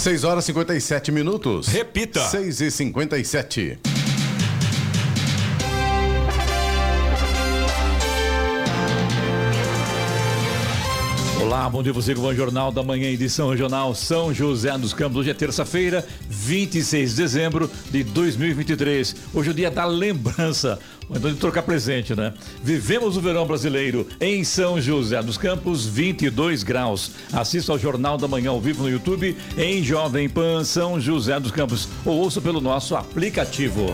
6 horas e 57 minutos. Repita. 6 e 57 Olá, bom dia você com o Jornal da Manhã, edição regional São José dos Campos. Hoje é terça-feira, 26 de dezembro de 2023. Hoje é o dia da lembrança, então de trocar presente, né? Vivemos o verão brasileiro em São José dos Campos, 22 graus. Assista ao Jornal da Manhã ao vivo no YouTube em Jovem Pan São José dos Campos ou ouça pelo nosso aplicativo.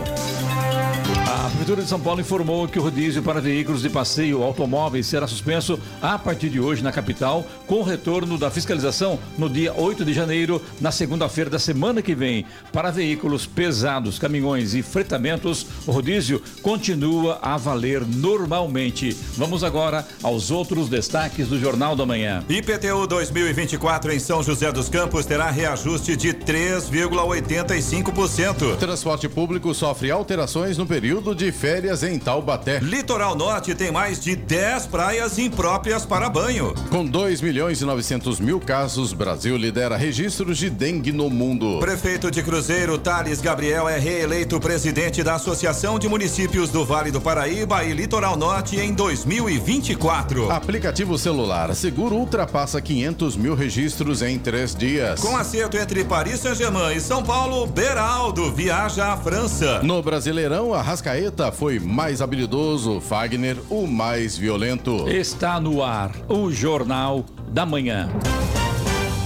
A Prefeitura de São Paulo informou que o rodízio para veículos de passeio automóveis será suspenso a partir de hoje na capital, com o retorno da fiscalização no dia 8 de janeiro, na segunda-feira da semana que vem. Para veículos pesados, caminhões e fretamentos, o rodízio continua a valer normalmente. Vamos agora aos outros destaques do Jornal da Manhã. IPTU 2024 em São José dos Campos terá reajuste de 3,85%. Transporte público sofre alterações no período de férias em Taubaté. Litoral Norte tem mais de 10 praias impróprias para banho. Com 2 milhões e 900 mil casos, Brasil lidera registros de dengue no mundo. Prefeito de Cruzeiro, Thales Gabriel, é reeleito presidente da Associação de Municípios do Vale do Paraíba e Litoral Norte em 2024. Aplicativo celular Seguro ultrapassa 500 mil registros em três dias. Com acerto entre Paris Saint-Germain e São Paulo, Beraldo viaja à França. No Brasileirão, a Arrascaeta foi mais habilidoso, Fagner o mais violento. Está no ar o Jornal da Manhã.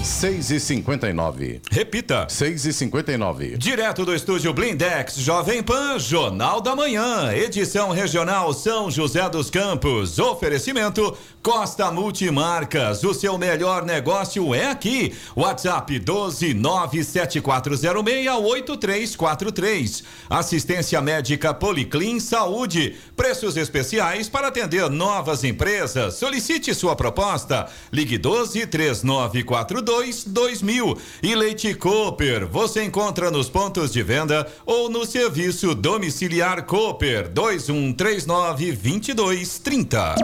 6 e 59 Repita. 6 e 59 Direto do estúdio Blindex, Jovem Pan, Jornal da Manhã, edição regional São José dos Campos. Oferecimento Costa Multimarcas. O seu melhor negócio é aqui. WhatsApp 12974068343. Assistência médica Policlin Saúde. Preços especiais para atender novas empresas. Solicite sua proposta. Ligue 12 3942 2000. E Leite Cooper. Você encontra nos pontos de venda ou no serviço domiciliar Cooper 2139 2230. A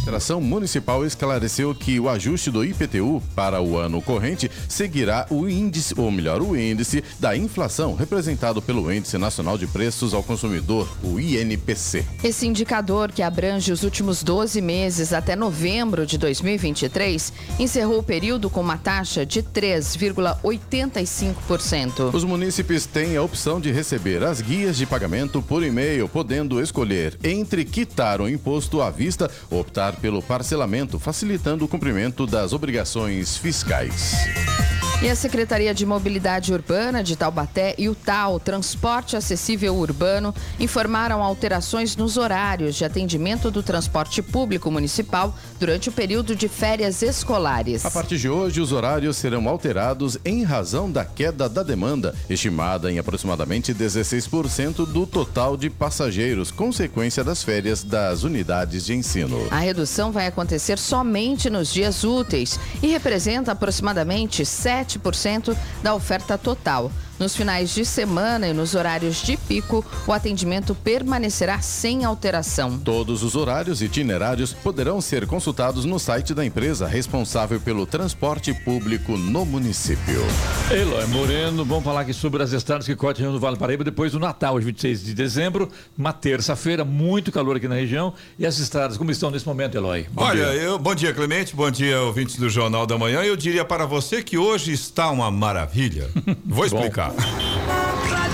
Administração Municipal esclareceu que o ajuste do IPTU para o ano corrente seguirá o índice, ou melhor, o índice da inflação, representado pelo Índice Nacional de Preços ao Consumidor, o INPC. Esse indicador, que abrange os últimos 12 meses até novembro de 2023, encerrou o período com uma taxa de 3,85%. Os munícipes têm a opção de receber as guias de pagamento por e-mail, podendo escolher entre quitar o imposto à vista ou optar pelo parcelamento, facilitando o cumprimento das obrigações fiscais. E a Secretaria de Mobilidade Urbana de Taubaté e o TAL, Transporte Acessível Urbano, informaram alterações nos horários de atendimento do transporte público municipal durante o período de férias escolares. A partir de hoje, os horários serão alterados em razão da queda da demanda, estimada em aproximadamente 16% do total de passageiros, consequência das férias das unidades de ensino. A redução vai acontecer somente nos dias úteis e representa aproximadamente 7 7% da oferta total. Nos finais de semana e nos horários de pico, o atendimento permanecerá sem alteração. Todos os horários e itinerários poderão ser consultados no site da empresa responsável pelo transporte público no município. Eloy Moreno, vamos falar aqui sobre as estradas que cortam no Vale do Paraíba depois do Natal, hoje 26 de dezembro, uma terça-feira, muito calor aqui na região. E as estradas, como estão nesse momento, Eloy? Bom Olha, dia. eu bom dia, Clemente, bom dia, ouvintes do Jornal da Manhã. Eu diria para você que hoje está uma maravilha. Vou explicar. Yeah.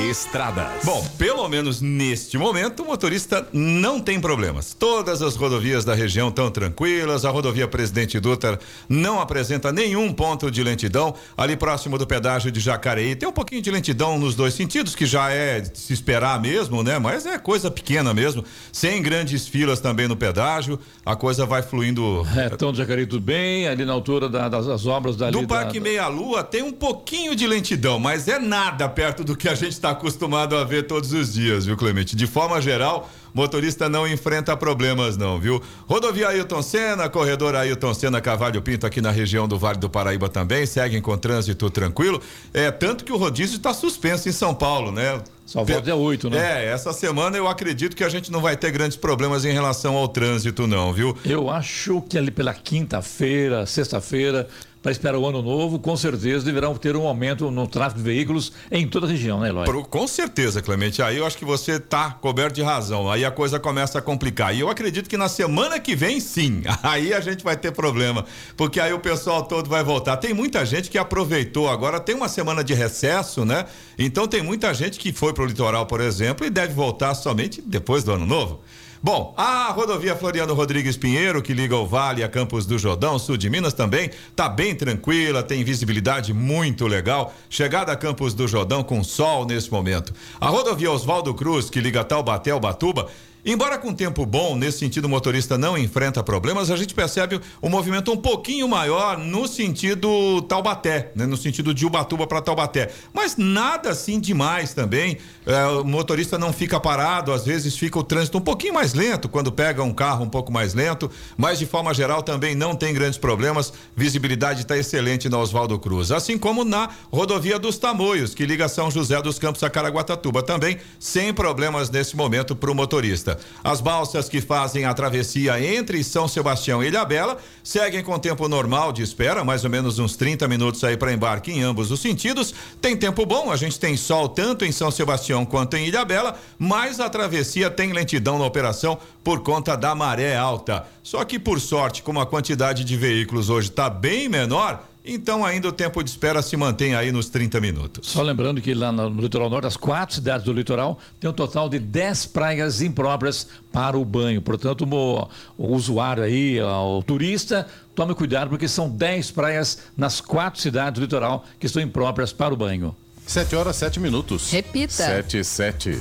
Estradas. Bom, pelo menos neste momento, o motorista não tem problemas. Todas as rodovias da região estão tranquilas. A rodovia Presidente Dutra não apresenta nenhum ponto de lentidão. Ali próximo do pedágio de Jacareí tem um pouquinho de lentidão nos dois sentidos, que já é de se esperar mesmo, né? Mas é coisa pequena mesmo. Sem grandes filas também no pedágio. A coisa vai fluindo. É, então Jacareí tudo bem, ali na altura da, das, das, obras dali. Do Parque da... Meia Lua tem um pouquinho de lentidão, mas é nada perto do que a gente está acostumado a ver todos os dias, viu, Clemente? De forma geral, motorista não enfrenta problemas não, viu? Rodovia Ailton Senna, corredor Ailton Senna Cavalho Pinto aqui na região do Vale do Paraíba também, seguem com trânsito tranquilo. É tanto que o rodízio está suspenso em São Paulo, né? Só volta dia 8, né? É, essa semana eu acredito que a gente não vai ter grandes problemas em relação ao trânsito, não, viu? Eu acho que ali pela quinta-feira, sexta-feira, para esperar o ano novo, com certeza deverão ter um aumento no tráfego de veículos em toda a região, né, Eloy? Com certeza, Clemente. Aí eu acho que você está coberto de razão. Aí a coisa começa a complicar. E eu acredito que na semana que vem, sim. Aí a gente vai ter problema. Porque aí o pessoal todo vai voltar. Tem muita gente que aproveitou agora, tem uma semana de recesso, né? Então tem muita gente que foi para o litoral, por exemplo, e deve voltar somente depois do ano novo. Bom, a rodovia Floriano Rodrigues Pinheiro, que liga o Vale a Campos do Jordão, sul de Minas também, tá bem tranquila, tem visibilidade muito legal. Chegada a Campos do Jordão com sol nesse momento. A rodovia Oswaldo Cruz, que liga Taubaté ao Batuba, Embora com tempo bom, nesse sentido o motorista não enfrenta problemas, a gente percebe um movimento um pouquinho maior no sentido Taubaté, né? no sentido de Ubatuba para Taubaté. Mas nada assim demais também. É, o motorista não fica parado, às vezes fica o trânsito um pouquinho mais lento quando pega um carro um pouco mais lento, mas de forma geral também não tem grandes problemas. Visibilidade está excelente na Oswaldo Cruz, assim como na rodovia dos Tamoios, que liga São José dos Campos a Caraguatatuba, também sem problemas nesse momento para o motorista. As balsas que fazem a travessia entre São Sebastião e Ilhabela seguem com tempo normal de espera, mais ou menos uns 30 minutos aí para embarque em ambos os sentidos. Tem tempo bom, a gente tem sol tanto em São Sebastião quanto em Ilhabela, mas a travessia tem lentidão na operação por conta da maré alta. Só que por sorte, como a quantidade de veículos hoje está bem menor, então ainda o tempo de espera se mantém aí nos 30 minutos. Só lembrando que lá no, litoral norte, as quatro cidades do litoral tem um total de 10 praias impróprias para o banho. Portanto, o, o usuário aí, o turista, tome cuidado porque são 10 praias nas quatro cidades do litoral que estão impróprias para o banho. 7 horas, 7 minutos. Repita. 7 7.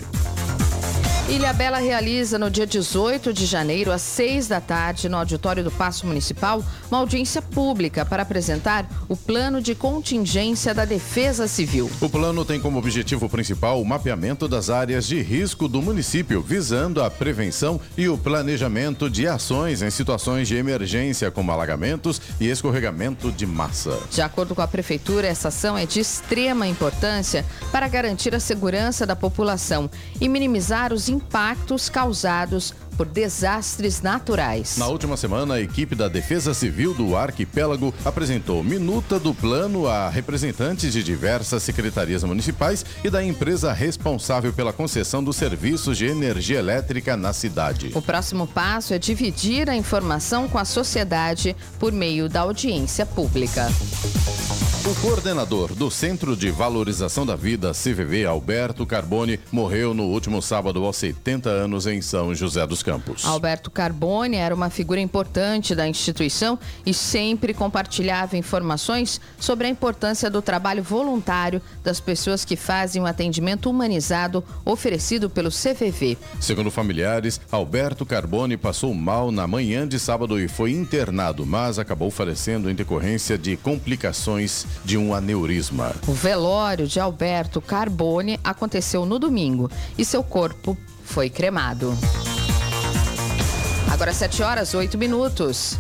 Ilha Bela realiza no dia 18 de janeiro, às 6 da tarde, no auditório do Paço Municipal, uma audiência pública para apresentar o plano de contingência da Defesa Civil. O plano tem como objetivo principal o mapeamento das áreas de risco do município, visando a prevenção e o planejamento de ações em situações de emergência, como alagamentos e escorregamento de massa. De acordo com a Prefeitura, essa ação é de extrema importância para garantir a segurança da população e minimizar os impactos causados por desastres naturais. Na última semana, a equipe da Defesa Civil do Arquipélago apresentou minuta do plano a representantes de diversas secretarias municipais e da empresa responsável pela concessão dos serviços de energia elétrica na cidade. O próximo passo é dividir a informação com a sociedade por meio da audiência pública. O coordenador do Centro de Valorização da Vida, CVV, Alberto Carbone, morreu no último sábado aos 70 anos em São José dos Campos. Alberto Carbone era uma figura importante da instituição e sempre compartilhava informações sobre a importância do trabalho voluntário das pessoas que fazem o um atendimento humanizado oferecido pelo CVV. Segundo familiares, Alberto Carbone passou mal na manhã de sábado e foi internado, mas acabou falecendo em decorrência de complicações de um aneurisma. O velório de Alberto Carbone aconteceu no domingo e seu corpo foi cremado. Agora 7 horas 8 minutos.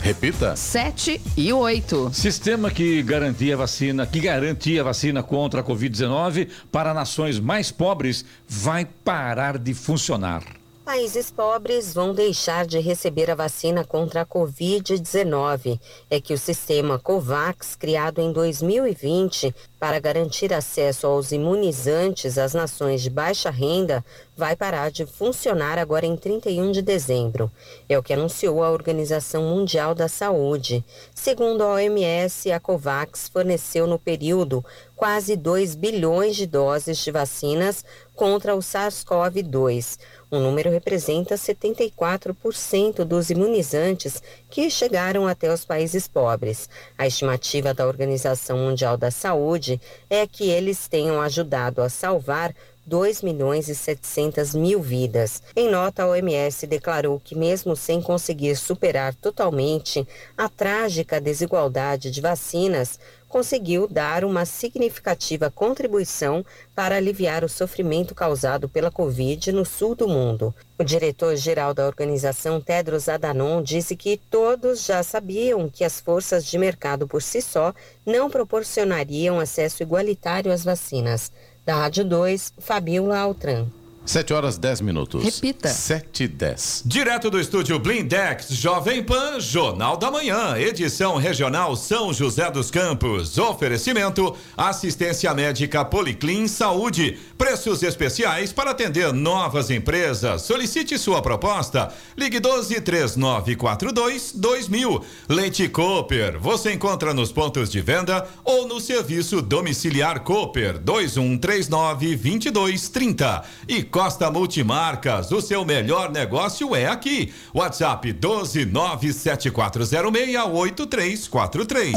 Repita. 7 e 8. Sistema que garantia vacina, que garantia vacina contra a Covid-19 para nações mais pobres vai parar de funcionar. Países pobres vão deixar de receber a vacina contra a Covid-19. É que o sistema COVAX, criado em 2020 para garantir acesso aos imunizantes às nações de baixa renda, vai parar de funcionar agora em 31 de dezembro. É o que anunciou a Organização Mundial da Saúde. Segundo a OMS, a COVAX forneceu no período quase 2 bilhões de doses de vacinas contra o SARS-CoV-2. O número representa 74% dos imunizantes que chegaram até os países pobres. A estimativa da Organização Mundial da Saúde é que eles tenham ajudado a salvar 2 milhões e 700 mil vidas. Em nota, a OMS declarou que, mesmo sem conseguir superar totalmente a trágica desigualdade de vacinas, conseguiu dar uma significativa contribuição para aliviar o sofrimento causado pela Covid no sul do mundo. O diretor-geral da organização, Tedros Adhanom, disse que todos já sabiam que as forças de mercado por si só não proporcionariam acesso igualitário às vacinas. Da Rádio 2, Fabiola Altran. 7 horas 10 minutos. Repita. 7 e 10. Direto do estúdio Blindex, Jovem Pan, Jornal da Manhã, edição regional São José dos Campos. Oferecimento: assistência médica Policlin Saúde. Preços especiais para atender novas empresas. Solicite sua proposta. Ligue 12 3942 2000. Leite Cooper. Você encontra nos pontos de venda ou no serviço domiciliar Cooper 2139 2230. E Costa Multimarcas, o seu melhor negócio é aqui. WhatsApp 12974068343.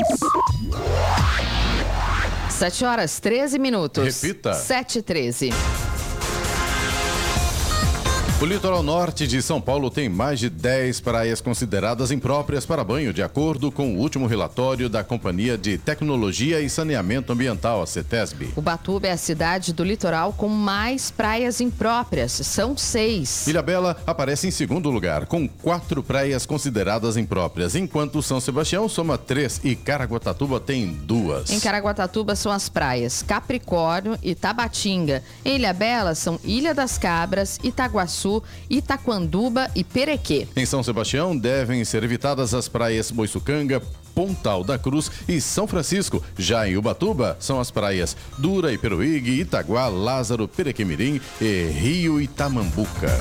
7 horas 13 minutos. Repita. 7 e 13. O litoral norte de São Paulo tem mais de 10 praias consideradas impróprias para banho, de acordo com o último relatório da Companhia de Tecnologia e Saneamento Ambiental, a CETESB. Ubatuba é a cidade do litoral com mais praias impróprias. São seis. Ilhabela aparece em segundo lugar, com quatro praias consideradas impróprias, enquanto São Sebastião soma três e Caraguatatuba tem duas. Em Caraguatatuba são as praias Capricórnio e Tabatinga. Em Ilhabela são Ilha das Cabras, Itaguaçu, Itaquanduba e Perequê. Em São Sebastião devem ser evitadas as praias Boiçucanga, Pontal da Cruz e São Francisco. Já em Ubatuba são as praias Dura e Peruígue, Itaguá, Lázaro, Perequemirim e Rio Itamambuca.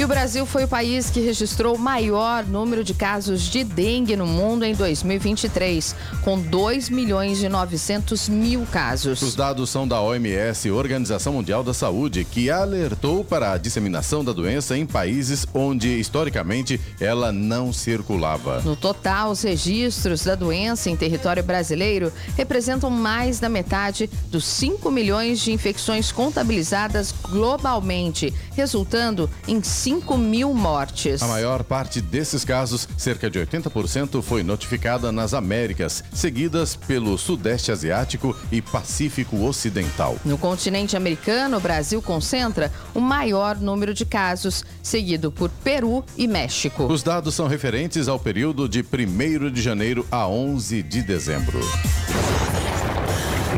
E o Brasil foi o país que registrou o maior número de casos de dengue no mundo em 2023, com 2 milhões e 900 mil casos. Os dados são da OMS, Organização Mundial da Saúde, que alertou para a disseminação da doença em países onde, historicamente, ela não circulava. No total, os registros da doença em território brasileiro representam mais da metade dos 5 milhões de infecções contabilizadas globalmente, resultando em 5 mil mortes. A maior parte desses casos, cerca de 80%, foi notificada nas Américas, seguidas pelo Sudeste Asiático e Pacífico Ocidental. No continente americano, o Brasil concentra o maior número de casos, seguido por Peru e México. Os dados são referentes ao período de 1 de janeiro a 11 de dezembro.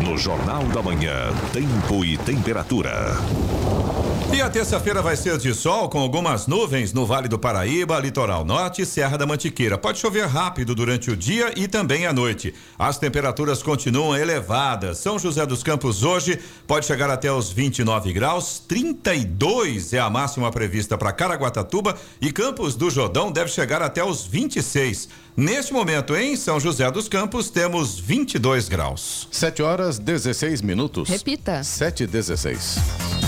No Jornal da Manhã, tempo e temperatura. E a terça-feira vai ser de sol com algumas nuvens no Vale do Paraíba, Litoral Norte e Serra da Mantiqueira. Pode chover rápido durante o dia e também à noite. As temperaturas continuam elevadas. São José dos Campos hoje pode chegar até os 29 graus, 32 é a máxima prevista para Caraguatatuba e Campos do Jordão deve chegar até os 26. Neste momento, em São José dos Campos, temos 22 graus. 7 horas 16 minutos. Repita. 7 e 16.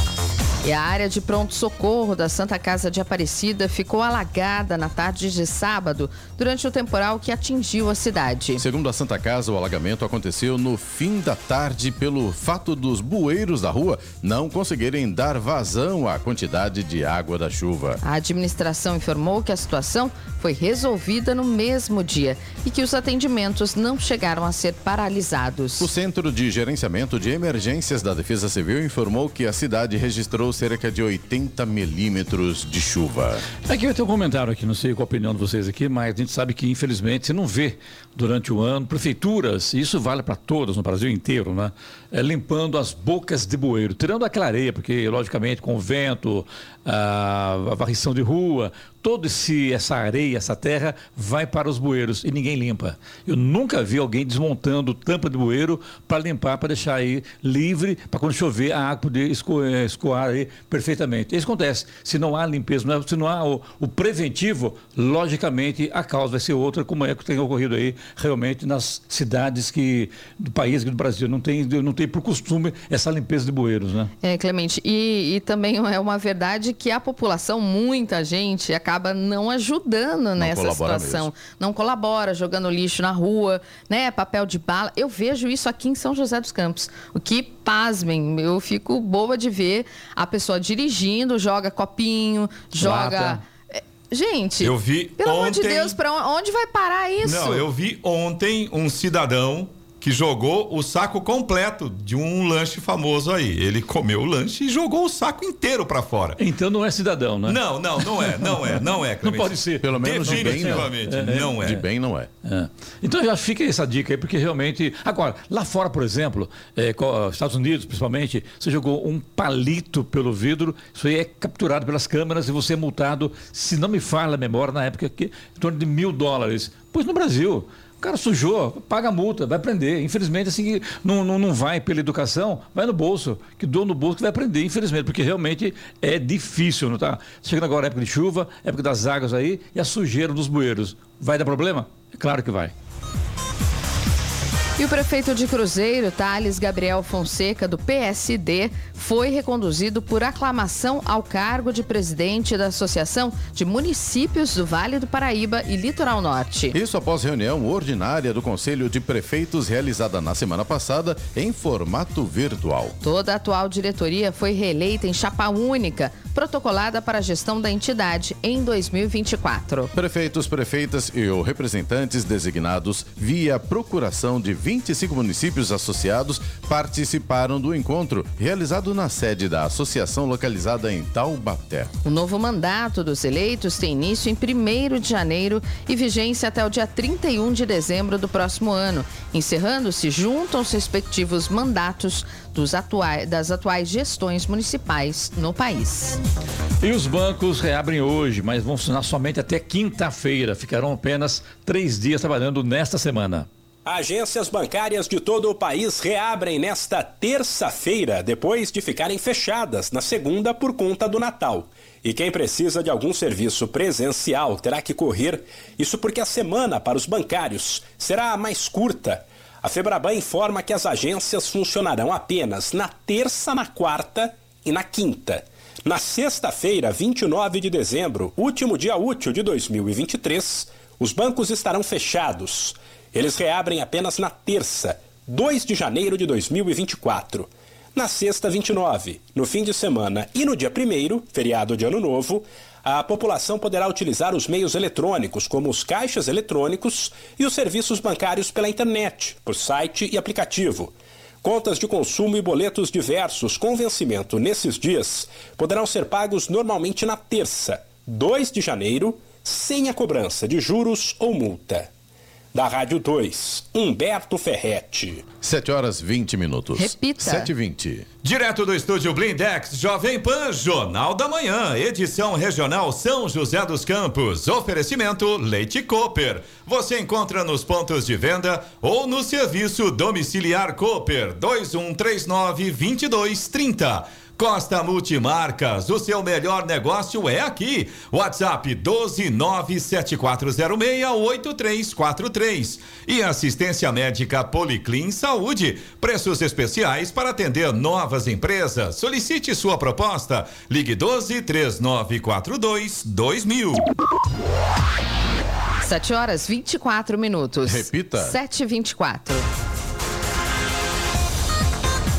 E a área de pronto-socorro da Santa Casa de Aparecida ficou alagada na tarde de sábado, durante o temporal que atingiu a cidade. Segundo a Santa Casa, o alagamento aconteceu no fim da tarde pelo fato dos bueiros da rua não conseguirem dar vazão à quantidade de água da chuva. A administração informou que a situação foi resolvida no mesmo dia e que os atendimentos não chegaram a ser paralisados. O Centro de Gerenciamento de Emergências da Defesa Civil informou que a cidade registrou cerca de 80 milímetros de chuva. Aqui eu tenho um comentário aqui, não sei qual a opinião de vocês aqui, mas a gente sabe que infelizmente você não vê durante o ano prefeituras, e isso vale para todas no Brasil inteiro, né? É, limpando as bocas de bueiro, tirando aquela areia, porque logicamente com o vento, a, a varrição de rua, toda essa areia, essa terra vai para os bueiros e ninguém limpa. Eu nunca vi alguém desmontando tampa de bueiro para limpar, para deixar aí livre, para quando chover a água poder escoar, escoar aí perfeitamente. Isso acontece. Se não há limpeza, se não há o, o, preventivo, logicamente a causa vai ser outra, como é que tem ocorrido aí realmente nas cidades que, do país, do Brasil. Não tem, não tem por costume essa limpeza de bueiros, né? É, Clemente. E, e também é uma verdade que a população, muita gente, acaba não ajudando não nessa situação. Mesmo. Não colabora, jogando lixo na rua, né? Papel de bala. Eu vejo isso aqui em São José dos Campos. O que, pasmem, eu fico boa de ver a pessoa dirigindo, joga copinho, joga. Lata. É, gente, eu vi pelo ontem... amor de Deus, para onde vai parar isso? Não, eu vi ontem um cidadão que jogou o saco completo de um lanche famoso aí. Ele comeu o lanche e jogou o saco inteiro para fora. Então não é cidadão, né? Não, não, não é, não é, não é. Não pode ser. Pelo menos de bem não. Definitivamente, não é. De bem não é. É. Então já fica essa dica aí, porque realmente. Agora, lá fora, por exemplo, é, Estados Unidos principalmente, você jogou um palito pelo vidro, isso aí é capturado pelas câmeras e você é multado, se não me falha a memória, na época, que, em torno de mil dólares. Pois no Brasil. Cara sujou, paga a multa, vai prender. Infelizmente, assim, não, não, não vai pela educação, vai no bolso. Que dou no bolso que vai prender, infelizmente, porque realmente é difícil, não tá? Chegando agora a época de chuva, época das águas aí, e a sujeira dos bueiros. Vai dar problema? É claro que vai. E o prefeito de Cruzeiro, Thales Gabriel Fonseca, do PSD, foi reconduzido por aclamação ao cargo de presidente da Associação de Municípios do Vale do Paraíba e Litoral Norte. Isso após reunião ordinária do Conselho de Prefeitos realizada na semana passada em formato virtual. Toda a atual diretoria foi reeleita em chapa única, protocolada para a gestão da entidade em 2024. Prefeitos, prefeitas e ou representantes designados via procuração de 25 municípios associados participaram do encontro realizado na sede da associação localizada em Taubaté. O novo mandato dos eleitos tem início em 1 de janeiro e vigência até o dia 31 de dezembro do próximo ano, encerrando-se junto aos respectivos mandatos dos atua- das atuais gestões municipais no país. E os bancos reabrem hoje, mas vão funcionar somente até quinta-feira. Ficarão apenas três dias trabalhando nesta semana. Agências bancárias de todo o país reabrem nesta terça-feira, depois de ficarem fechadas na segunda por conta do Natal. E quem precisa de algum serviço presencial terá que correr, isso porque a semana para os bancários será mais curta. A Febraban informa que as agências funcionarão apenas na terça, na quarta e na quinta. Na sexta-feira, 29 de dezembro, último dia útil de 2023, os bancos estarão fechados. Eles reabrem apenas na terça, 2 de janeiro de 2024. Na sexta, 29, no fim de semana e no dia 1, feriado de Ano Novo, a população poderá utilizar os meios eletrônicos, como os caixas eletrônicos e os serviços bancários pela internet, por site e aplicativo. Contas de consumo e boletos diversos com vencimento nesses dias poderão ser pagos normalmente na terça, 2 de janeiro, sem a cobrança de juros ou multa. Da Rádio 2, Humberto Ferretti. 7 horas 20 minutos. Repita. 7 e 20. Direto do estúdio Blindex, Jovem Pan, Jornal da Manhã, edição regional São José dos Campos. Oferecimento Leite Cooper. Você encontra nos pontos de venda ou no serviço domiciliar Cooper 2139 2230. Costa Multimarcas, o seu melhor negócio é aqui. WhatsApp 12974068343. E assistência médica Policlin Saúde. Preços especiais para atender novas empresas. Solicite sua proposta. Ligue 12 3942 2000. 7 horas 24 minutos. Repita. 7 e 24.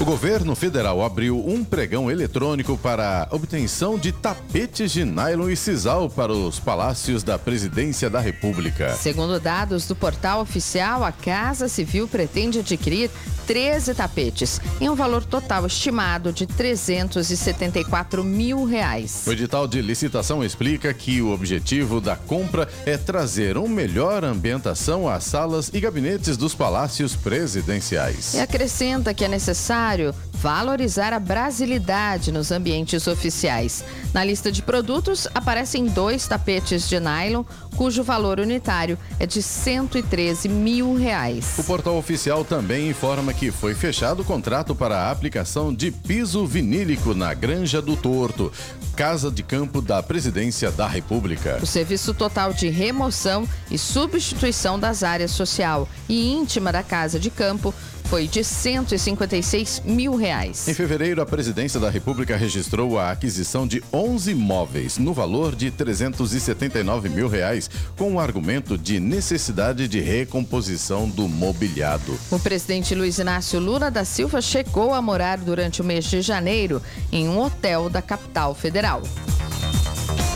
O governo federal abriu um pregão eletrônico para a obtenção de tapetes de nylon e sisal para os palácios da Presidência da República. Segundo dados do portal oficial, a Casa Civil pretende adquirir 13 tapetes, em um valor total estimado de 374 mil reais. O edital de licitação explica que o objetivo da compra é trazer uma melhor ambientação às salas e gabinetes dos palácios presidenciais. E acrescenta que é necessário valorizar a brasilidade nos ambientes oficiais. Na lista de produtos aparecem dois tapetes de nylon, cujo valor unitário é de 113 mil reais. O portal oficial também informa que foi fechado o contrato para a aplicação de piso vinílico na Granja do Torto, casa de campo da Presidência da República. O serviço total de remoção e substituição das áreas social e íntima da casa de campo foi de 156 mil reais. Em fevereiro, a Presidência da República registrou a aquisição de 11 imóveis no valor de 379 mil reais, com o argumento de necessidade de recomposição do mobiliado. O presidente Luiz Inácio Lula da Silva chegou a morar durante o mês de janeiro em um hotel da capital federal.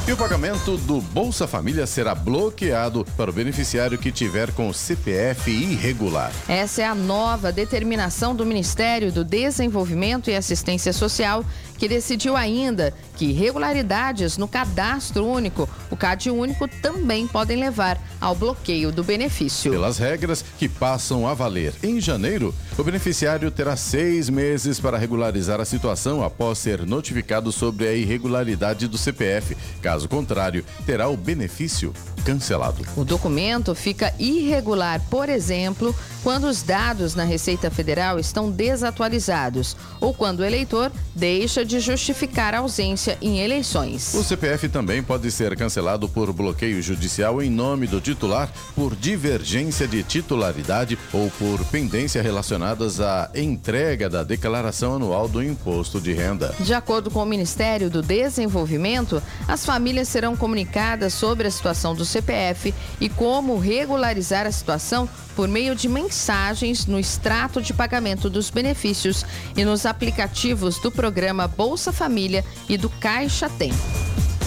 E o pagamento do Bolsa Família será bloqueado para o beneficiário que tiver com CPF irregular. Essa é a nova determinação do Ministério do Desenvolvimento e Assistência Social que decidiu ainda que irregularidades no cadastro único, o CAD único, também podem levar ao bloqueio do benefício. Pelas regras que passam a valer em janeiro, o beneficiário terá seis meses para regularizar a situação após ser notificado sobre a irregularidade do CPF. Caso contrário, terá o benefício cancelado. O documento fica irregular, por exemplo, quando os dados na Receita Federal estão desatualizados ou quando o eleitor deixa de justificar a ausência em eleições. O CPF também pode ser cancelado por bloqueio judicial em nome do titular por divergência de titularidade ou por pendência relacionadas à entrega da declaração anual do imposto de renda. De acordo com o Ministério do Desenvolvimento, as famílias serão comunicadas sobre a situação do CPF e como regularizar a situação por meio de mensagens no extrato de pagamento dos benefícios e nos aplicativos do programa Bolsa Família e do Caixa Tem.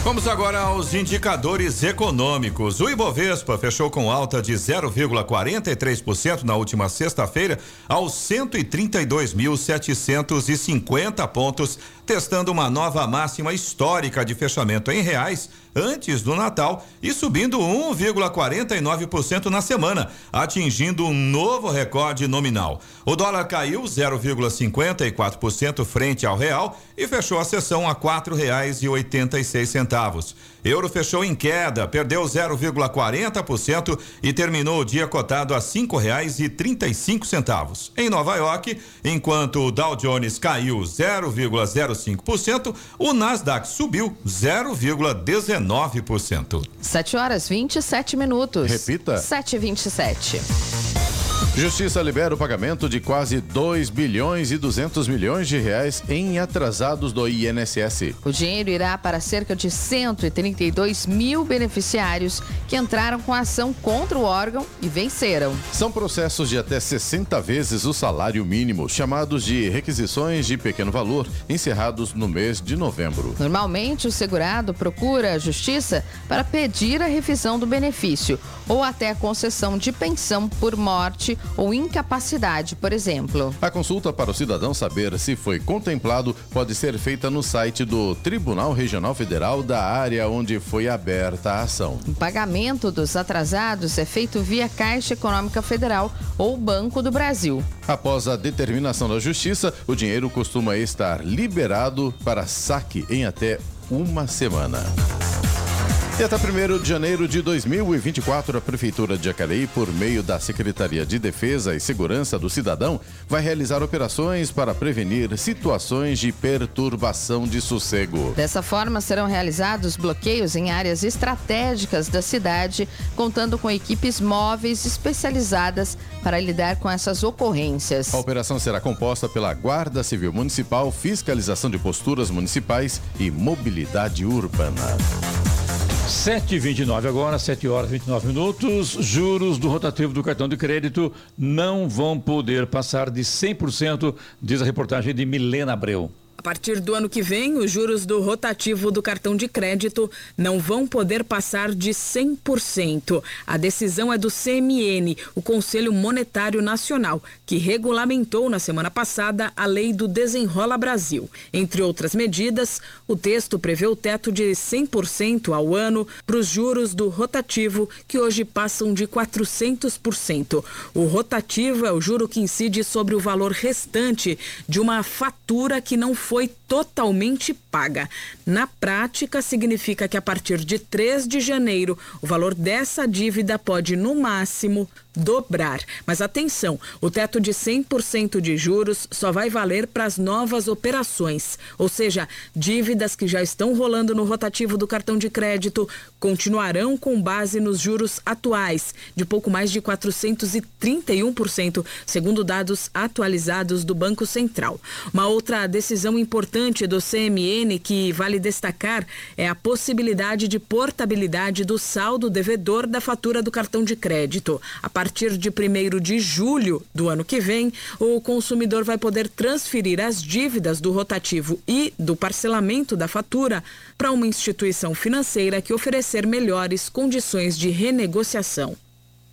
Vamos agora aos indicadores econômicos. O Ibovespa fechou com alta de 0,43% na última sexta-feira aos 132.750 pontos, testando uma nova máxima histórica de fechamento em reais antes do Natal e subindo 1,49% na semana, atingindo um novo recorde nominal. O dólar caiu 0,54% frente ao real e fechou a sessão a R$ 4,86. Euro fechou em queda, perdeu 0,40% e terminou o dia cotado a cinco reais e trinta e cinco centavos. Em Nova York, enquanto o Dow Jones caiu 0,05%, o Nasdaq subiu 0,19%. 7 horas 27 minutos. Repita. 7h27. Justiça libera o pagamento de quase 2 bilhões e 200 milhões de reais em atrasados do INSS. O dinheiro irá para cerca de 132 mil beneficiários que entraram com ação contra o órgão e venceram. São processos de até 60 vezes o salário mínimo, chamados de requisições de pequeno valor, encerrados no mês de novembro. Normalmente, o segurado procura a justiça para pedir a revisão do benefício ou até a concessão de pensão por morte ou incapacidade, por exemplo. A consulta para o cidadão saber se foi contemplado pode ser feita no site do Tribunal Regional Federal da área onde foi aberta a ação. O pagamento dos atrasados é feito via Caixa Econômica Federal ou Banco do Brasil. Após a determinação da Justiça, o dinheiro costuma estar liberado para saque em até uma semana. E até 1 de janeiro de 2024, a Prefeitura de Jacareí, por meio da Secretaria de Defesa e Segurança do Cidadão, vai realizar operações para prevenir situações de perturbação de sossego. Dessa forma, serão realizados bloqueios em áreas estratégicas da cidade, contando com equipes móveis especializadas para lidar com essas ocorrências. A operação será composta pela Guarda Civil Municipal, Fiscalização de Posturas Municipais e Mobilidade Urbana. 7h29 agora, 7 horas e 29 minutos. Juros do rotativo do cartão de crédito não vão poder passar de 100%, diz a reportagem de Milena Abreu. A partir do ano que vem, os juros do rotativo do cartão de crédito não vão poder passar de 100%. A decisão é do CMN, o Conselho Monetário Nacional, que regulamentou na semana passada a lei do Desenrola Brasil. Entre outras medidas, o texto prevê o teto de 100% ao ano para os juros do rotativo, que hoje passam de 400%. O rotativo é o juro que incide sobre o valor restante de uma fatura que não foi foi totalmente paga. Na prática, significa que a partir de 3 de janeiro, o valor dessa dívida pode, no máximo, dobrar. Mas atenção, o teto de 100% de juros só vai valer para as novas operações, ou seja, dívidas que já estão rolando no rotativo do cartão de crédito continuarão com base nos juros atuais, de pouco mais de 431%, segundo dados atualizados do Banco Central. Uma outra decisão importante importante do CMN que vale destacar é a possibilidade de portabilidade do saldo devedor da fatura do cartão de crédito. A partir de 1 de julho do ano que vem, o consumidor vai poder transferir as dívidas do rotativo e do parcelamento da fatura para uma instituição financeira que oferecer melhores condições de renegociação.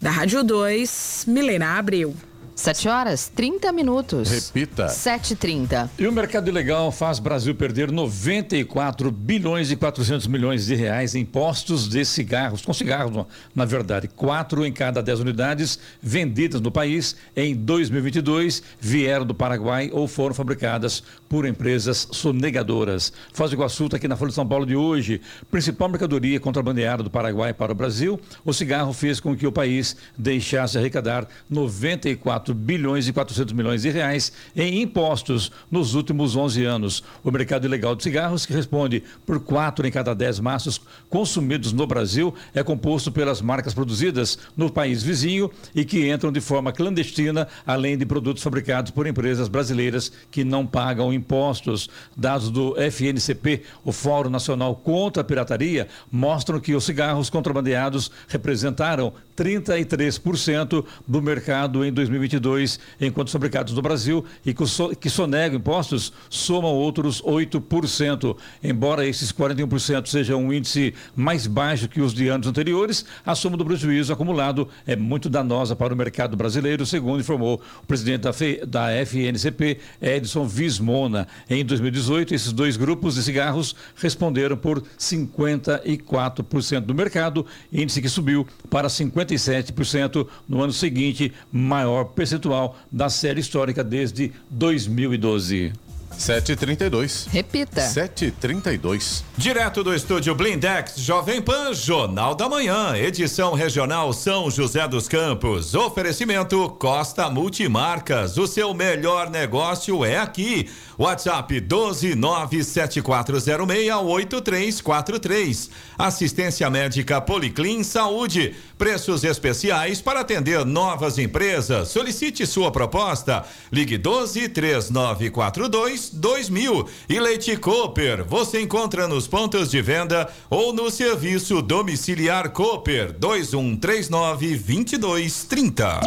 Da Rádio 2, Milena Abreu. 7 horas 30 minutos. Repita. 7h30. E o mercado ilegal faz Brasil perder 94 bilhões e 400 milhões de reais em impostos de cigarros, com cigarros, na verdade. Quatro em cada dez unidades vendidas no país em 2022 vieram do Paraguai ou foram fabricadas por empresas sonegadoras. Foz do Iguaçu está aqui na Folha de São Paulo de hoje. Principal mercadoria contrabandeada do Paraguai para o Brasil, o cigarro fez com que o país deixasse arrecadar 94 4 bilhões e 400 milhões de reais em impostos nos últimos 11 anos. O mercado ilegal de cigarros, que responde por 4 em cada 10 maços consumidos no Brasil, é composto pelas marcas produzidas no país vizinho e que entram de forma clandestina, além de produtos fabricados por empresas brasileiras que não pagam impostos. Dados do FNCP, o Fórum Nacional contra a Pirataria, mostram que os cigarros contrabandeados representaram 33% do mercado em 2022, enquanto os fabricados no Brasil e que sonegam impostos somam outros 8%. Embora esses 41% seja um índice mais baixo que os de anos anteriores, a soma do prejuízo acumulado é muito danosa para o mercado brasileiro, segundo informou o presidente da, F, da FNCP, Edson Vismona. Em 2018, esses dois grupos de cigarros responderam por 54% do mercado, índice que subiu para 50 57% no ano seguinte, maior percentual da série histórica desde 2012. 7h32. Repita. 7h32. Direto do estúdio Blindex, Jovem Pan, Jornal da Manhã, edição regional São José dos Campos. Oferecimento Costa Multimarcas. O seu melhor negócio é aqui. WhatsApp 12974068343. Assistência médica Policlin Saúde. Preços especiais para atender novas empresas. Solicite sua proposta. Ligue 12 3942 2000. E Leite Cooper. Você encontra nos pontos de venda ou no serviço domiciliar Cooper 2139 2230.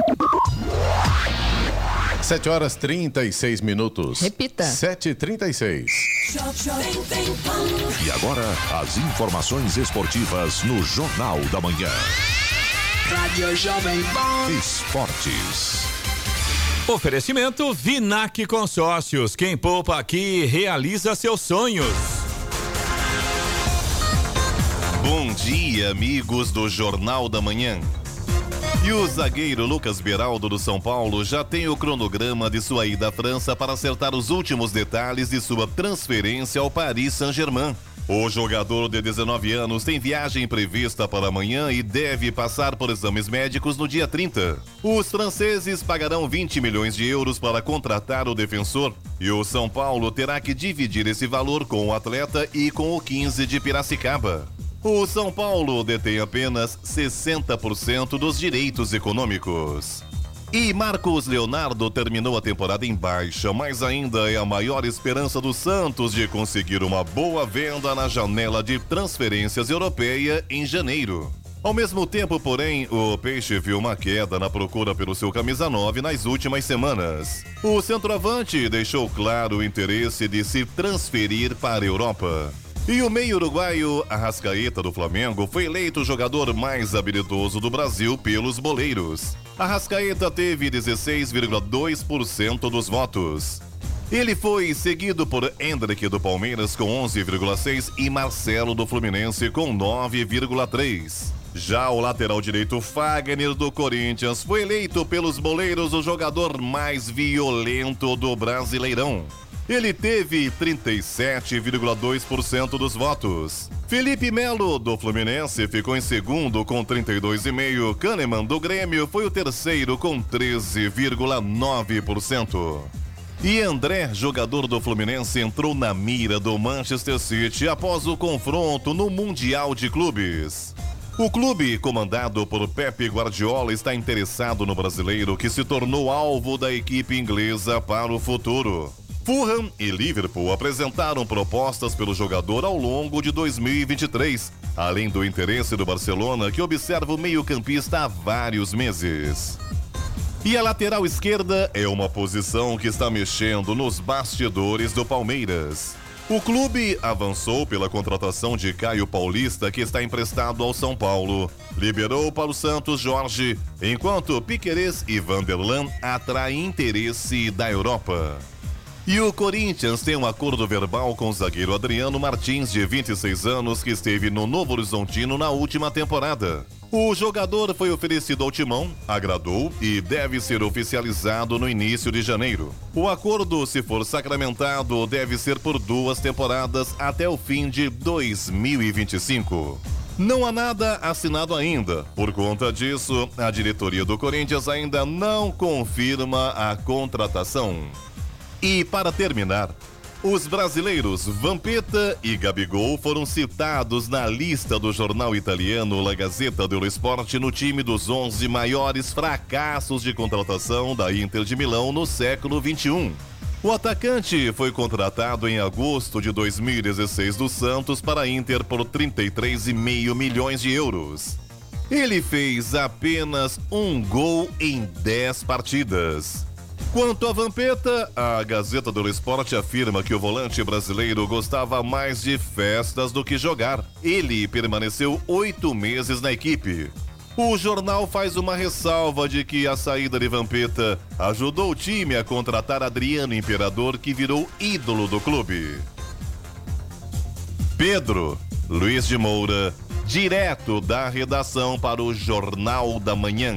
7 horas 36 minutos. Repita. 7h36. E agora, as informações esportivas no Jornal da Manhã. Rádio Jovem Pan. Esportes. Oferecimento Vinac Consórcios. Quem poupa aqui realiza seus sonhos. Bom dia, amigos do Jornal da Manhã. E o zagueiro Lucas Beraldo do São Paulo já tem o cronograma de sua ida à França para acertar os últimos detalhes de sua transferência ao Paris Saint-Germain. O jogador de 19 anos tem viagem prevista para amanhã e deve passar por exames médicos no dia 30. Os franceses pagarão 20 milhões de euros para contratar o defensor e o São Paulo terá que dividir esse valor com o atleta e com o 15 de Piracicaba. O São Paulo detém apenas 60% dos direitos econômicos. E Marcos Leonardo terminou a temporada em baixa, mas ainda é a maior esperança do Santos de conseguir uma boa venda na janela de transferências europeia em janeiro. Ao mesmo tempo, porém, o Peixe viu uma queda na procura pelo seu camisa 9 nas últimas semanas. O centroavante deixou claro o interesse de se transferir para a Europa. E o meio uruguaio Arrascaeta do Flamengo foi eleito o jogador mais habilidoso do Brasil pelos boleiros. Arrascaeta teve 16,2% dos votos. Ele foi seguido por Hendrick do Palmeiras com 11,6 e Marcelo do Fluminense com 9,3. Já o lateral direito Fagner do Corinthians foi eleito pelos boleiros o jogador mais violento do Brasileirão. Ele teve 37,2% dos votos. Felipe Melo, do Fluminense, ficou em segundo com 32,5%. Kahneman, do Grêmio, foi o terceiro com 13,9%. E André, jogador do Fluminense, entrou na mira do Manchester City após o confronto no Mundial de Clubes. O clube, comandado por Pepe Guardiola, está interessado no brasileiro que se tornou alvo da equipe inglesa para o futuro. Fulham e Liverpool apresentaram propostas pelo jogador ao longo de 2023, além do interesse do Barcelona, que observa o meio-campista há vários meses. E a lateral esquerda é uma posição que está mexendo nos bastidores do Palmeiras. O clube avançou pela contratação de Caio Paulista, que está emprestado ao São Paulo. Liberou para o Santos Jorge, enquanto Piquerez e Vanderlan atraem interesse da Europa. E o Corinthians tem um acordo verbal com o zagueiro Adriano Martins, de 26 anos, que esteve no Novo Horizontino na última temporada. O jogador foi oferecido ao Timão, agradou e deve ser oficializado no início de janeiro. O acordo, se for sacramentado, deve ser por duas temporadas até o fim de 2025. Não há nada assinado ainda. Por conta disso, a diretoria do Corinthians ainda não confirma a contratação. E para terminar, os brasileiros Vampeta e Gabigol foram citados na lista do jornal italiano La Gazzetta dello Sport no time dos 11 maiores fracassos de contratação da Inter de Milão no século 21. O atacante foi contratado em agosto de 2016 do Santos para a Inter por 33,5 milhões de euros. Ele fez apenas um gol em 10 partidas. Quanto à Vampeta, a Gazeta do Esporte afirma que o volante brasileiro gostava mais de festas do que jogar. Ele permaneceu oito meses na equipe. O jornal faz uma ressalva de que a saída de Vampeta ajudou o time a contratar Adriano Imperador, que virou ídolo do clube. Pedro Luiz de Moura, direto da redação para o Jornal da Manhã.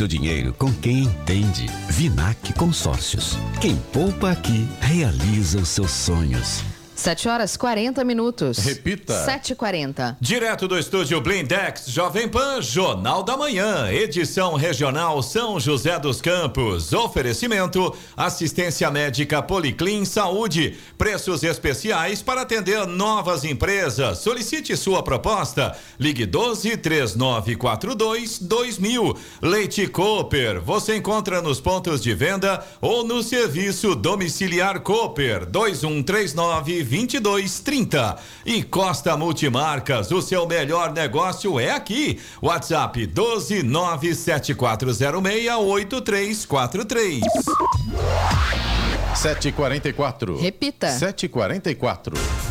seu dinheiro com quem entende. Vinac Consórcios. Quem poupa aqui realiza os seus sonhos. 7 horas 40 minutos. Repita. 7h40. Direto do estúdio Blindex, Jovem Pan, Jornal da Manhã, edição regional São José dos Campos. Oferecimento: assistência médica Policlin Saúde. Preços especiais para atender novas empresas. Solicite sua proposta. Ligue 12 3942 2000. Leite Cooper. Você encontra nos pontos de venda ou no serviço domiciliar Cooper 2139 2230. E Costa Multimarcas, o seu melhor negócio é aqui. WhatsApp 12974068343. 7h44. Repita. 7h44.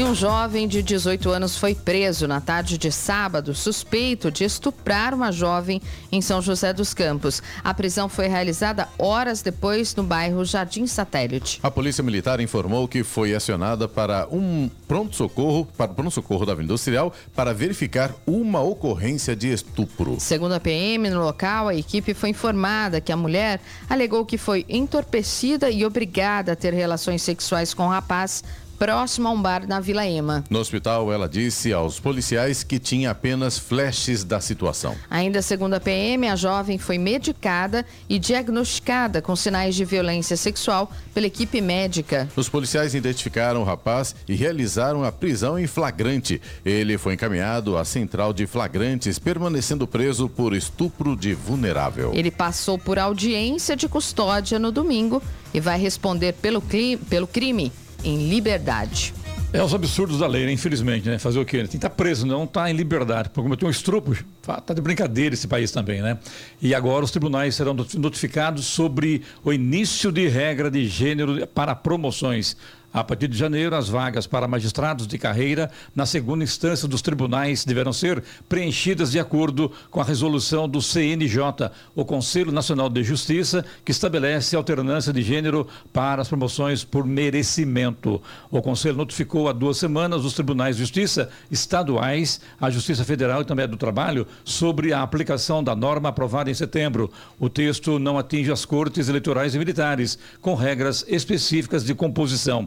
E um jovem de 18 anos foi preso na tarde de sábado, suspeito de estuprar uma jovem em São José dos Campos. A prisão foi realizada horas depois no bairro Jardim Satélite. A Polícia Militar informou que foi acionada para um pronto-socorro, para o pronto-socorro da Avenida Industrial, para verificar uma ocorrência de estupro. Segundo a PM, no local, a equipe foi informada que a mulher alegou que foi entorpecida e obrigada a ter relações sexuais com o rapaz próximo a um bar na Vila Ema. No hospital, ela disse aos policiais que tinha apenas flashes da situação. Ainda segundo a PM, a jovem foi medicada e diagnosticada com sinais de violência sexual pela equipe médica. Os policiais identificaram o rapaz e realizaram a prisão em flagrante. Ele foi encaminhado à central de flagrantes, permanecendo preso por estupro de vulnerável. Ele passou por audiência de custódia no domingo e vai responder pelo, pelo crime em liberdade. É os absurdos da lei, né? infelizmente, né? Fazer o quê? Tem que estar preso, não está em liberdade. Porque cometeu um estupro, tá de brincadeira esse país também, né? E agora os tribunais serão notificados sobre o início de regra de gênero para promoções. A partir de janeiro, as vagas para magistrados de carreira na segunda instância dos tribunais deverão ser preenchidas de acordo com a resolução do CNJ, o Conselho Nacional de Justiça, que estabelece alternância de gênero para as promoções por merecimento. O Conselho notificou há duas semanas os tribunais de justiça estaduais, a Justiça Federal e também a do Trabalho sobre a aplicação da norma aprovada em setembro. O texto não atinge as cortes eleitorais e militares, com regras específicas de composição.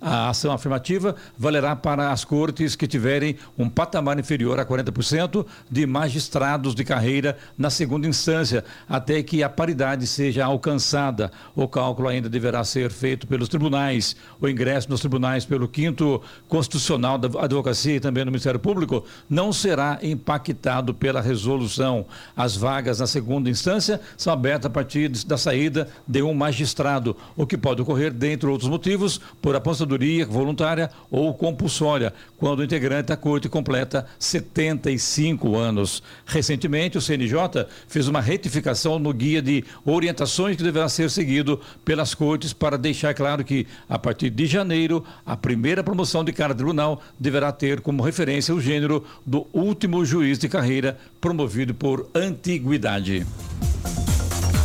A ação afirmativa valerá para as cortes que tiverem um patamar inferior a 40% de magistrados de carreira na segunda instância, até que a paridade seja alcançada. O cálculo ainda deverá ser feito pelos tribunais. O ingresso nos tribunais pelo quinto constitucional da advocacia e também no Ministério Público não será impactado pela resolução. As vagas na segunda instância são abertas a partir da saída de um magistrado, o que pode ocorrer, dentre outros motivos, por apostadoria aposentadoria voluntária ou compulsória, quando o integrante da corte completa 75 anos. Recentemente, o CNJ fez uma retificação no guia de orientações que deverá ser seguido pelas cortes para deixar claro que, a partir de janeiro, a primeira promoção de cada tribunal deverá ter como referência o gênero do último juiz de carreira promovido por antiguidade.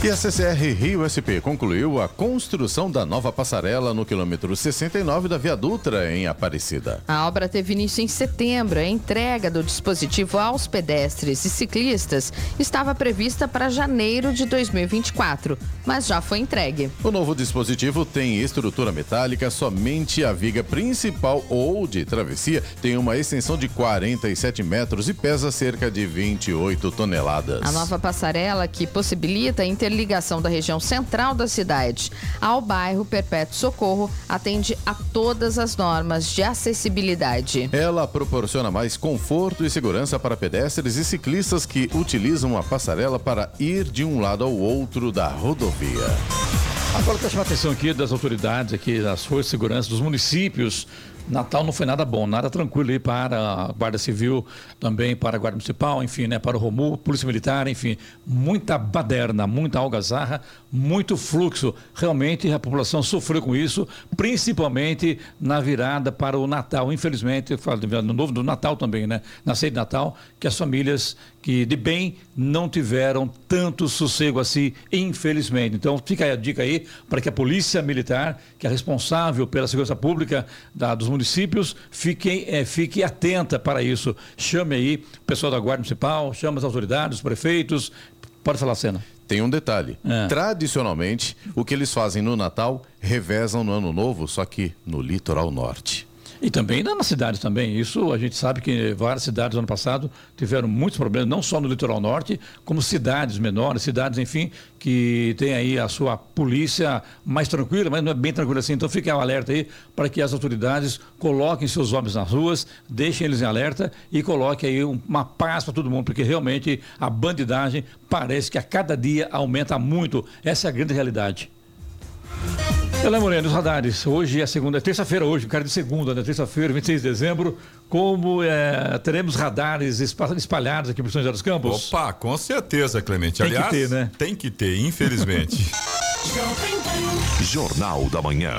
E a CCR Rio SP concluiu a construção da nova passarela no quilômetro 69 da Via Dutra, em Aparecida. A obra teve início em setembro. A entrega do dispositivo aos pedestres e ciclistas estava prevista para janeiro de 2024, mas já foi entregue. O novo dispositivo tem estrutura metálica, somente a viga principal ou de travessia tem uma extensão de 47 metros e pesa cerca de 28 toneladas. A nova passarela, que possibilita a interligação da região central da cidade ao bairro Perpétuo Socorro, atende a todas as normas de acessibilidade. Ela proporciona mais conforto e segurança para pedestres e ciclistas que utilizam a passarela para ir de um lado ao outro da rodovia. Agora, para chamar a atenção aqui das autoridades, aqui das forças de segurança dos municípios, Natal não foi nada bom, nada tranquilo aí para a Guarda Civil, também para a Guarda Municipal, enfim, né, para o Romu, Polícia Militar, enfim, muita baderna, muita algazarra, muito fluxo. Realmente a população sofreu com isso, principalmente na virada para o Natal. Infelizmente, eu falo no novo do Natal também, né? Na ceia de Natal, que as famílias que de bem não tiveram tanto sossego assim, infelizmente. Então fica aí a dica aí para que a Polícia Militar, que é responsável pela segurança pública da, dos municípios, fique, é, fique atenta para isso. Chame aí o pessoal da Guarda Municipal, chame as autoridades, os prefeitos. Pode falar, Cena. Tem um detalhe. É. Tradicionalmente, o que eles fazem no Natal, revezam no Ano Novo, só que no litoral norte. E também nas cidades também. Isso a gente sabe que várias cidades no ano passado tiveram muitos problemas, não só no litoral norte, como cidades menores, cidades, enfim, que tem aí a sua polícia mais tranquila, mas não é bem tranquila assim. Então fique alerta aí para que as autoridades coloquem seus homens nas ruas, deixem eles em alerta e coloquem aí uma paz para todo mundo, porque realmente a bandidagem parece que a cada dia aumenta muito. Essa é a grande realidade. Ela Moreno, os radares. Hoje é segunda, é terça-feira hoje, cara de segunda, né? Terça-feira, 26 de dezembro. Como é, teremos radares espalhados aqui por São José dos Campos? Opa, com certeza, Clemente. Tem Aliás, que ter, né? Tem que ter, infelizmente. Jornal da Manhã.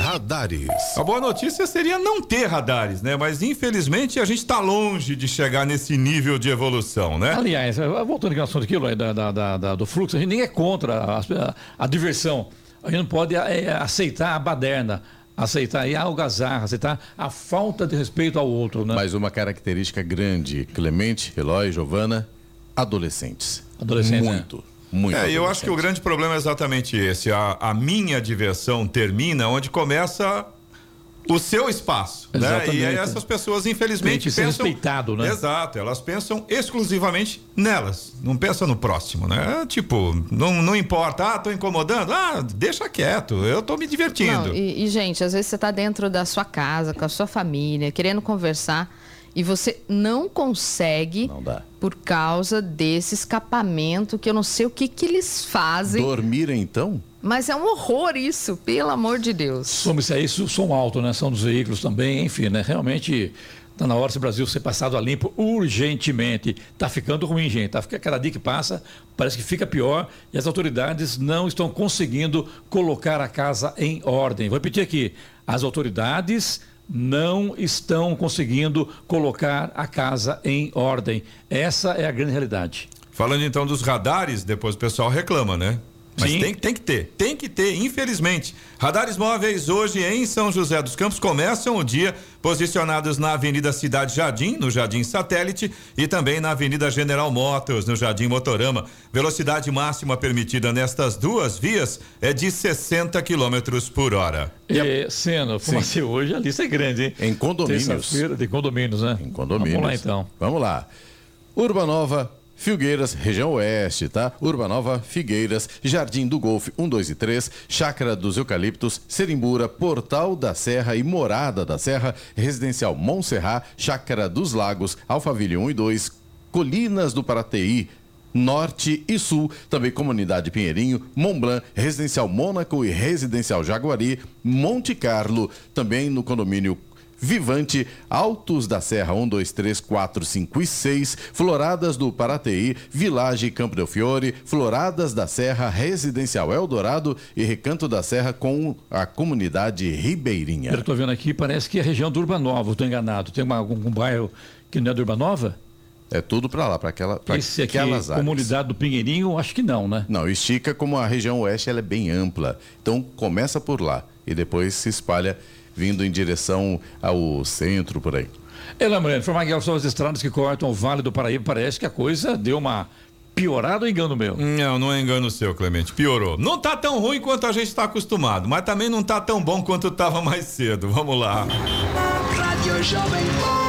Radares. A boa notícia seria não ter radares, né? Mas infelizmente a gente está longe de chegar nesse nível de evolução, né? Aliás, voltando aqui ao assunto daquilo, da, da, da, do fluxo, a gente nem é contra a, a, a diversão. A gente não pode é, aceitar a baderna, aceitar a algazarra, aceitar a falta de respeito ao outro, né? Mas uma característica grande, Clemente, Eloy, Giovana, adolescentes. Adolescentes, Muito. Né? Muito é, eu acho que o grande problema é exatamente esse. A, a minha diversão termina onde começa o seu espaço. Né? E aí essas pessoas, infelizmente, Tem que pensam. respeitado, né? Exato, elas pensam exclusivamente nelas, não pensam no próximo, né? Tipo, não, não importa, ah, tô incomodando, ah, deixa quieto, eu tô me divertindo. Não, e, e, gente, às vezes você tá dentro da sua casa, com a sua família, querendo conversar. E você não consegue não dá. por causa desse escapamento que eu não sei o que, que eles fazem. Dormir então? Mas é um horror isso, pelo amor de Deus. Some-se a isso som alto, né? São dos veículos também, enfim, né? Realmente Está na hora do Brasil ser passado a limpo urgentemente. Está ficando ruim, gente. Tá, cada dia que passa, parece que fica pior e as autoridades não estão conseguindo colocar a casa em ordem. Vou repetir aqui: as autoridades não estão conseguindo colocar a casa em ordem. Essa é a grande realidade. Falando então dos radares, depois o pessoal reclama, né? Mas tem, tem que ter, tem que ter, infelizmente. Radares móveis hoje em São José dos Campos começam o dia posicionados na Avenida Cidade Jardim, no Jardim Satélite, e também na Avenida General Motors, no Jardim Motorama. Velocidade máxima permitida nestas duas vias é de 60 km por hora. É, Seno, assim, hoje a lista é grande, hein? Em condomínios. De condomínios, né? Em condomínios. Vamos lá então. Vamos lá. Urbanova, Filgueiras, região oeste, tá? Urbanova, Figueiras, Jardim do Golfe 1, 2 e 3, Chácara dos Eucaliptos, Serimbura, Portal da Serra e Morada da Serra, Residencial Montserrat, Chácara dos Lagos, Alphaville 1 e 2, Colinas do Parateí, Norte e Sul, também Comunidade Pinheirinho, Montblanc, Residencial Mônaco e Residencial Jaguari, Monte Carlo, também no condomínio Vivante, Altos da Serra 1, 2, 3, 4, 5 e 6, Floradas do Parateí, Village Campo del Fiore, Floradas da Serra, Residencial Eldorado e Recanto da Serra com a comunidade ribeirinha. Eu estou vendo aqui, parece que é a região do Urbanova, estou enganado. Tem algum, algum bairro que não é do Urbanova? É tudo para lá, para aquela, pra Esse aqui, aquelas áreas. comunidade do Pinheirinho, acho que não, né? Não, estica como a região oeste ela é bem ampla. Então começa por lá e depois se espalha vindo em direção ao centro por aí. Ela, Moreno, informar que são as estradas que cortam o Vale do Paraíba, parece que a coisa deu uma piorada ou engano meu? Não, não é engano seu, Clemente. Piorou. Não tá tão ruim quanto a gente está acostumado, mas também não tá tão bom quanto estava mais cedo. Vamos lá. Rádio Jovem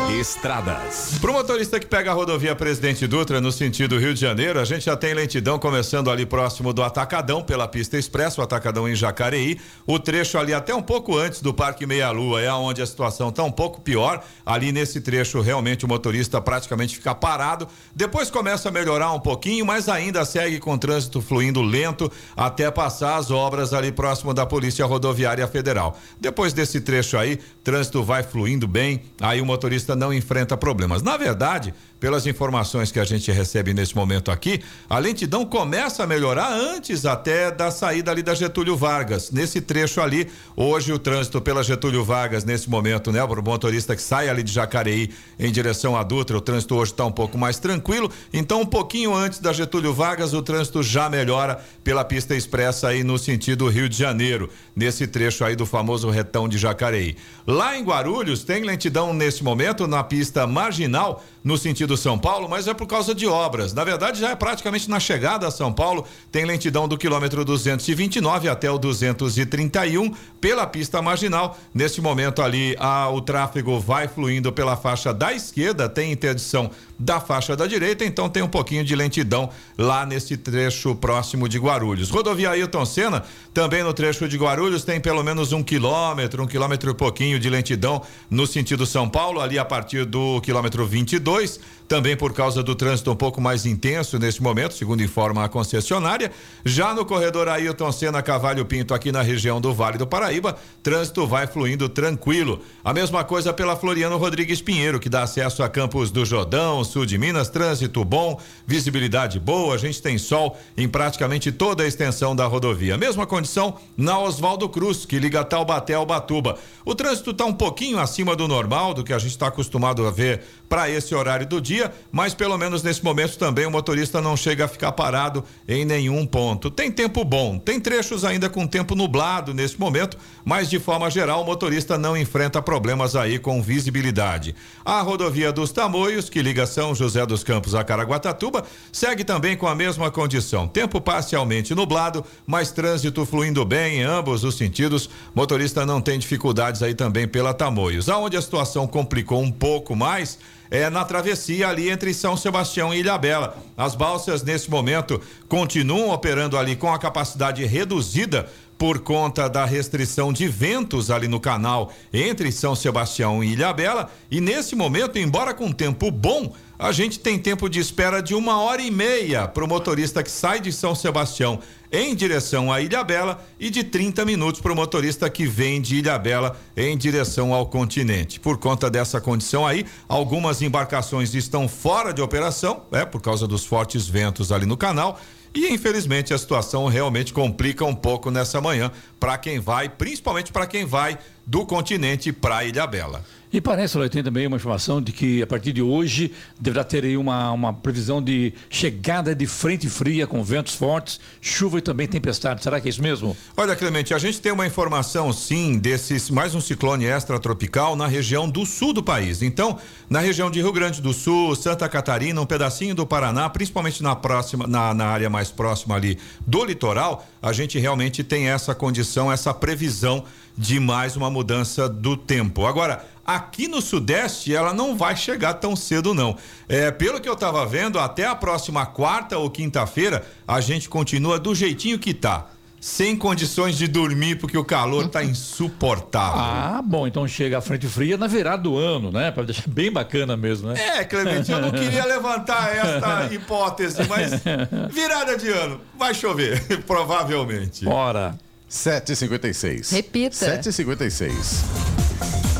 Estradas. Para o motorista que pega a rodovia Presidente Dutra no sentido Rio de Janeiro, a gente já tem lentidão começando ali próximo do Atacadão, pela pista expressa, o Atacadão em Jacareí. O trecho ali até um pouco antes do Parque Meia Lua é onde a situação está um pouco pior. Ali nesse trecho, realmente o motorista praticamente fica parado. Depois começa a melhorar um pouquinho, mas ainda segue com trânsito fluindo lento até passar as obras ali próximo da Polícia Rodoviária Federal. Depois desse trecho aí, trânsito vai fluindo bem, aí o motorista não enfrenta problemas. Na verdade, pelas informações que a gente recebe nesse momento aqui, a lentidão começa a melhorar antes até da saída ali da Getúlio Vargas. Nesse trecho ali, hoje o trânsito pela Getúlio Vargas, nesse momento, né, o motorista que sai ali de Jacareí em direção à Dutra, o trânsito hoje está um pouco mais tranquilo. Então, um pouquinho antes da Getúlio Vargas, o trânsito já melhora pela pista expressa aí no sentido Rio de Janeiro, nesse trecho aí do famoso retão de Jacareí. Lá em Guarulhos, tem lentidão nesse momento na pista marginal no sentido São Paulo, mas é por causa de obras. Na verdade, já é praticamente na chegada a São Paulo, tem lentidão do quilômetro 229 até o 231 pela pista marginal. Nesse momento ali, a, o tráfego vai fluindo pela faixa da esquerda, tem interdição da faixa da direita, então tem um pouquinho de lentidão lá nesse trecho próximo de Guarulhos. Rodovia Ailton Senna, também no trecho de Guarulhos, tem pelo menos um quilômetro, um quilômetro e pouquinho de lentidão no sentido São Paulo, ali a partir do quilômetro 22 também por causa do trânsito um pouco mais intenso neste momento, segundo informa a concessionária. Já no corredor Ailton Senna Cavalho Pinto, aqui na região do Vale do Paraíba, trânsito vai fluindo tranquilo. A mesma coisa pela Floriano Rodrigues Pinheiro, que dá acesso a Campos do Jordão, sul de Minas, trânsito bom, visibilidade boa, a gente tem sol em praticamente toda a extensão da rodovia. Mesma condição na Oswaldo Cruz, que liga Taubaté ao Batuba. O trânsito está um pouquinho acima do normal, do que a gente está acostumado a ver para esse horário do dia dia, mas pelo menos nesse momento também o motorista não chega a ficar parado em nenhum ponto. Tem tempo bom, tem trechos ainda com tempo nublado nesse momento, mas de forma geral o motorista não enfrenta problemas aí com visibilidade. A rodovia dos Tamoios, que liga São José dos Campos a Caraguatatuba, segue também com a mesma condição. Tempo parcialmente nublado, mas trânsito fluindo bem em ambos os sentidos. Motorista não tem dificuldades aí também pela Tamoios. Aonde a situação complicou um pouco mais é, na travessia ali entre São Sebastião e Ilhabela. As balsas, nesse momento, continuam operando ali com a capacidade reduzida por conta da restrição de ventos ali no canal entre São Sebastião e Ilhabela. E nesse momento, embora com tempo bom, a gente tem tempo de espera de uma hora e meia para o motorista que sai de São Sebastião em direção à Ilha Bela e de 30 minutos para o motorista que vem de Ilha Bela em direção ao continente. Por conta dessa condição aí, algumas embarcações estão fora de operação, é por causa dos fortes ventos ali no canal. E infelizmente a situação realmente complica um pouco nessa manhã para quem vai, principalmente para quem vai do continente para Ilha Bela. E parece, Léo, tem também uma informação de que a partir de hoje deverá ter aí uma, uma previsão de chegada de frente fria com ventos fortes, chuva e também tempestade. Será que é isso mesmo? Olha, Clemente, a gente tem uma informação sim desses mais um ciclone extratropical na região do sul do país. Então, na região de Rio Grande do Sul, Santa Catarina, um pedacinho do Paraná, principalmente na próxima, na, na área mais próxima ali do litoral, a gente realmente tem essa condição, essa previsão de mais uma mudança do tempo. Agora, aqui no Sudeste, ela não vai chegar tão cedo, não. É, pelo que eu estava vendo, até a próxima quarta ou quinta-feira, a gente continua do jeitinho que tá sem condições de dormir porque o calor está insuportável. Ah, bom, então chega a frente fria na virada do ano, né? Para deixar bem bacana mesmo, né? É, Clemente, eu não queria levantar esta hipótese, mas virada de ano, vai chover, provavelmente. Bora. 7h56. Repita. 7h56.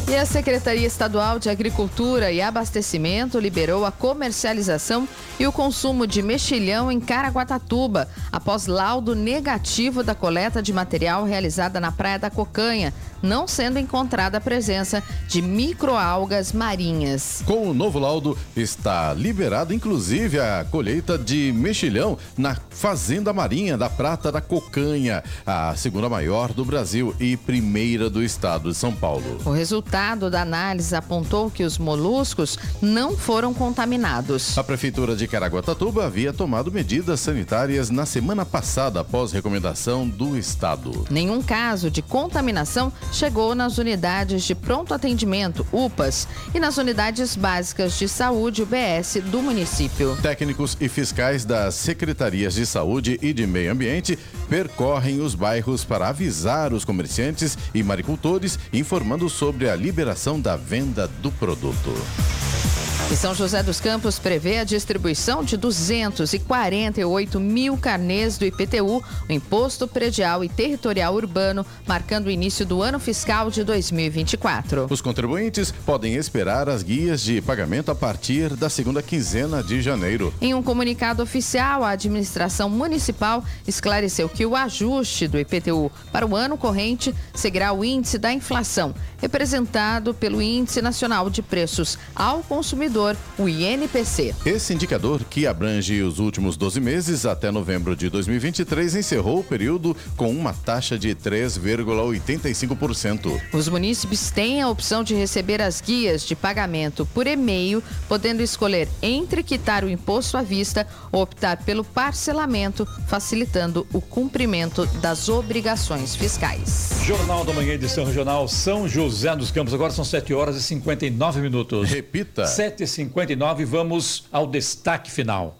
E a Secretaria Estadual de Agricultura e Abastecimento liberou a comercialização e o consumo de mexilhão em Caraguatatuba, após laudo negativo da coleta de material realizada na Praia da Cocanha, não sendo encontrada a presença de microalgas marinhas. Com o novo laudo, está liberado inclusive a colheita de mexilhão na Fazenda Marinha da Prata da Cocanha, a segunda maior do Brasil e primeira do estado de São Paulo. O resultado da análise apontou que os moluscos não foram contaminados. A Prefeitura de Caraguatatuba havia tomado medidas sanitárias na semana passada após recomendação do estado. Nenhum caso de contaminação chegou nas unidades de pronto atendimento, UPAs, e nas unidades básicas de saúde, UBS, do município. Técnicos e fiscais das secretarias de saúde e de meio ambiente percorrem os bairros para avisar os comerciantes e maricultores, informando sobre a liberação da venda do produto. E São José dos Campos prevê a distribuição de 248 mil carnês do IPTU, o Imposto Predial e Territorial Urbano, marcando o início do ano fiscal de 2024. Os contribuintes podem esperar as guias de pagamento a partir da segunda quinzena de janeiro. Em um comunicado oficial, a administração municipal esclareceu que o ajuste do IPTU para o ano corrente seguirá o índice da inflação, representado pelo Índice Nacional de Preços ao Consumidor o INPC. Esse indicador, que abrange os últimos 12 meses até novembro de 2023, encerrou o período com uma taxa de 3,85%. Os munícipes têm a opção de receber as guias de pagamento por e-mail, podendo escolher entre quitar o imposto à vista ou optar pelo parcelamento, facilitando o cumprimento das obrigações fiscais. Jornal da Manhã, edição regional São José dos Campos. Agora são 7 horas e 59 minutos. Repita. 7 59 vamos ao destaque final.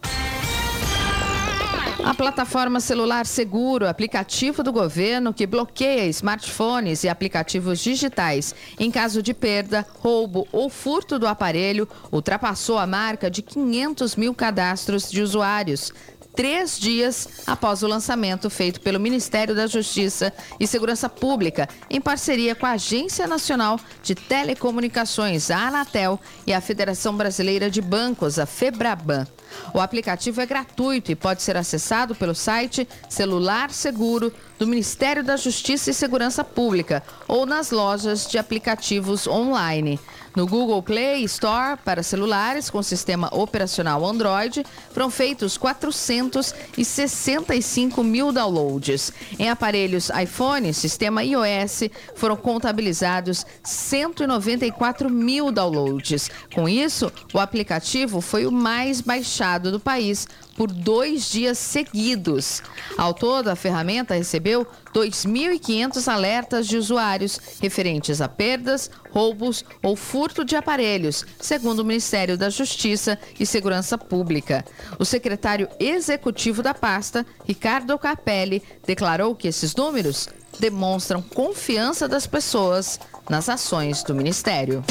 A plataforma Celular Seguro, aplicativo do governo que bloqueia smartphones e aplicativos digitais em caso de perda, roubo ou furto do aparelho, ultrapassou a marca de 500 mil cadastros de usuários três dias após o lançamento feito pelo Ministério da Justiça e Segurança Pública, em parceria com a Agência Nacional de Telecomunicações, a Anatel, e a Federação Brasileira de Bancos, a FEBRABAN. O aplicativo é gratuito e pode ser acessado pelo site Celular Seguro do Ministério da Justiça e Segurança Pública ou nas lojas de aplicativos online. No Google Play Store para celulares com sistema operacional Android, foram feitos 465 mil downloads. Em aparelhos iPhone, sistema iOS, foram contabilizados 194 mil downloads. Com isso, o aplicativo foi o mais baixado do país por dois dias seguidos. Ao todo, a ferramenta recebeu 2.500 alertas de usuários referentes a perdas, roubos ou furto de aparelhos, segundo o Ministério da Justiça e Segurança Pública. O secretário executivo da pasta, Ricardo Capelli, declarou que esses números demonstram confiança das pessoas nas ações do Ministério.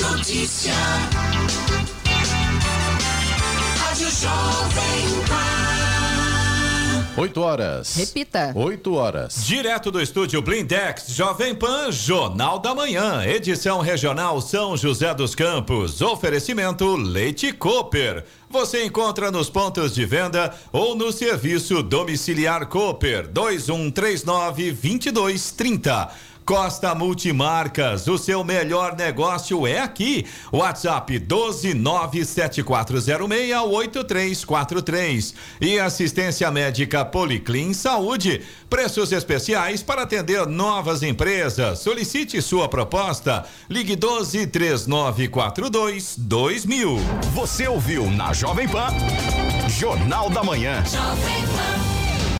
Notícia. 8 horas. Repita. 8 horas. Direto do estúdio Blindex, Jovem Pan, Jornal da Manhã, edição regional São José dos Campos. Oferecimento Leite Cooper. Você encontra nos pontos de venda ou no serviço domiciliar Cooper 2139 2230. Costa Multimarcas, o seu melhor negócio é aqui. WhatsApp 12974068343 e assistência médica Policlin Saúde. Preços especiais para atender novas empresas. Solicite sua proposta. Ligue 12 3942 2000. Você ouviu na Jovem Pan Jornal da Manhã. Jovem Pan.